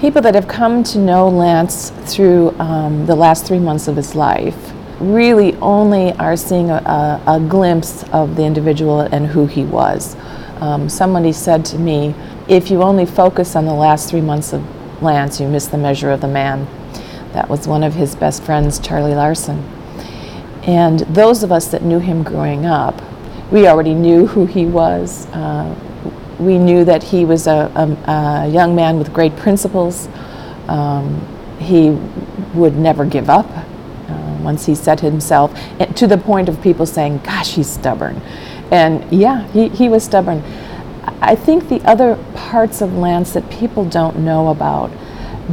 People that have come to know Lance through um, the last three months of his life really only are seeing a, a, a glimpse of the individual and who he was. Um, somebody said to me, if you only focus on the last three months of Lance, you miss the measure of the man. That was one of his best friends, Charlie Larson. And those of us that knew him growing up, we already knew who he was. Uh, we knew that he was a, a, a young man with great principles. Um, he would never give up uh, once he set himself, to the point of people saying, Gosh, he's stubborn. And yeah, he, he was stubborn. I think the other parts of Lance that people don't know about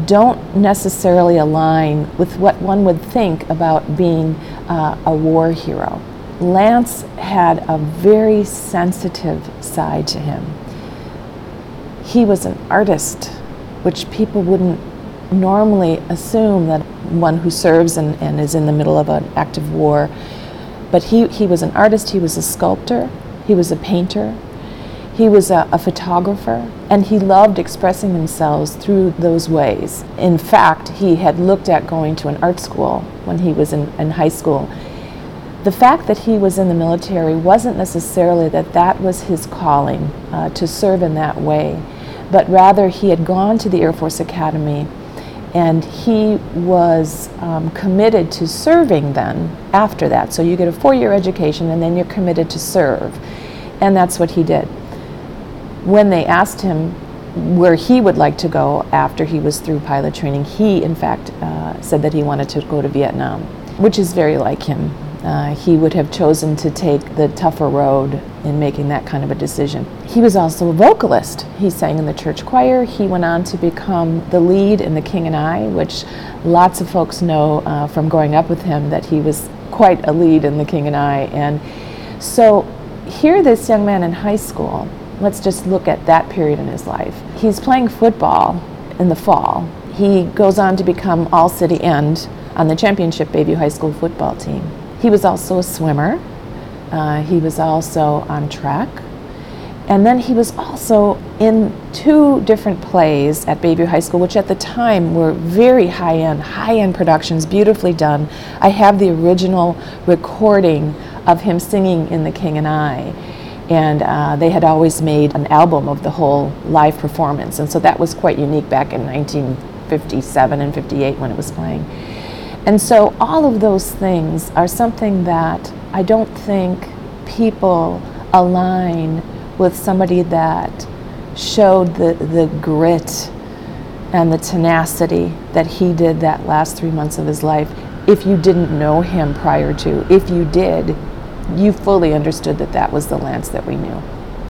don't necessarily align with what one would think about being uh, a war hero. Lance had a very sensitive side to him. He was an artist, which people wouldn't normally assume that one who serves and, and is in the middle of an active war. But he, he was an artist, he was a sculptor, he was a painter, he was a, a, photographer, and he loved expressing himself through those ways. In fact, he had looked at going to an art school when he was in, in high school. The fact that he was in the military wasn't necessarily that that was his calling uh, to serve in that way, but rather he had gone to the Air Force Academy and he was um, committed to serving then after that. So you get a four year education and then you're committed to serve. And that's what he did when they asked him where he would like to go after he was through pilot training, he in fact uh, said that he wanted to go to Vietnam, which is very like him. Uh, he would have chosen to take the tougher road in making that kind of a decision. He was also a vocalist. He sang in the church choir. He went on to become the lead in The King and I, which lots of folks know uh, from growing up with him that he was quite a lead in The King and I. And so here, this young man in high school Let's just look at that period in his life. He's playing football in the fall. He goes on to become All City End on the championship Bayview High School football team. He was also a swimmer. Uh, he was also on track. And then he was also in two different plays at Bayview High School, which at the time were very high end, high end productions, beautifully done. I have the original recording of him singing in The King and I and uh, they had always made an album of the whole live performance and so that was quite unique back in 1957 and 58 when it was playing and so all of those things are something that i don't think people align with somebody that showed the, the grit and the tenacity that he did that last three months of his life if you didn't know him prior to if you did you fully understood that that was the Lance that we knew.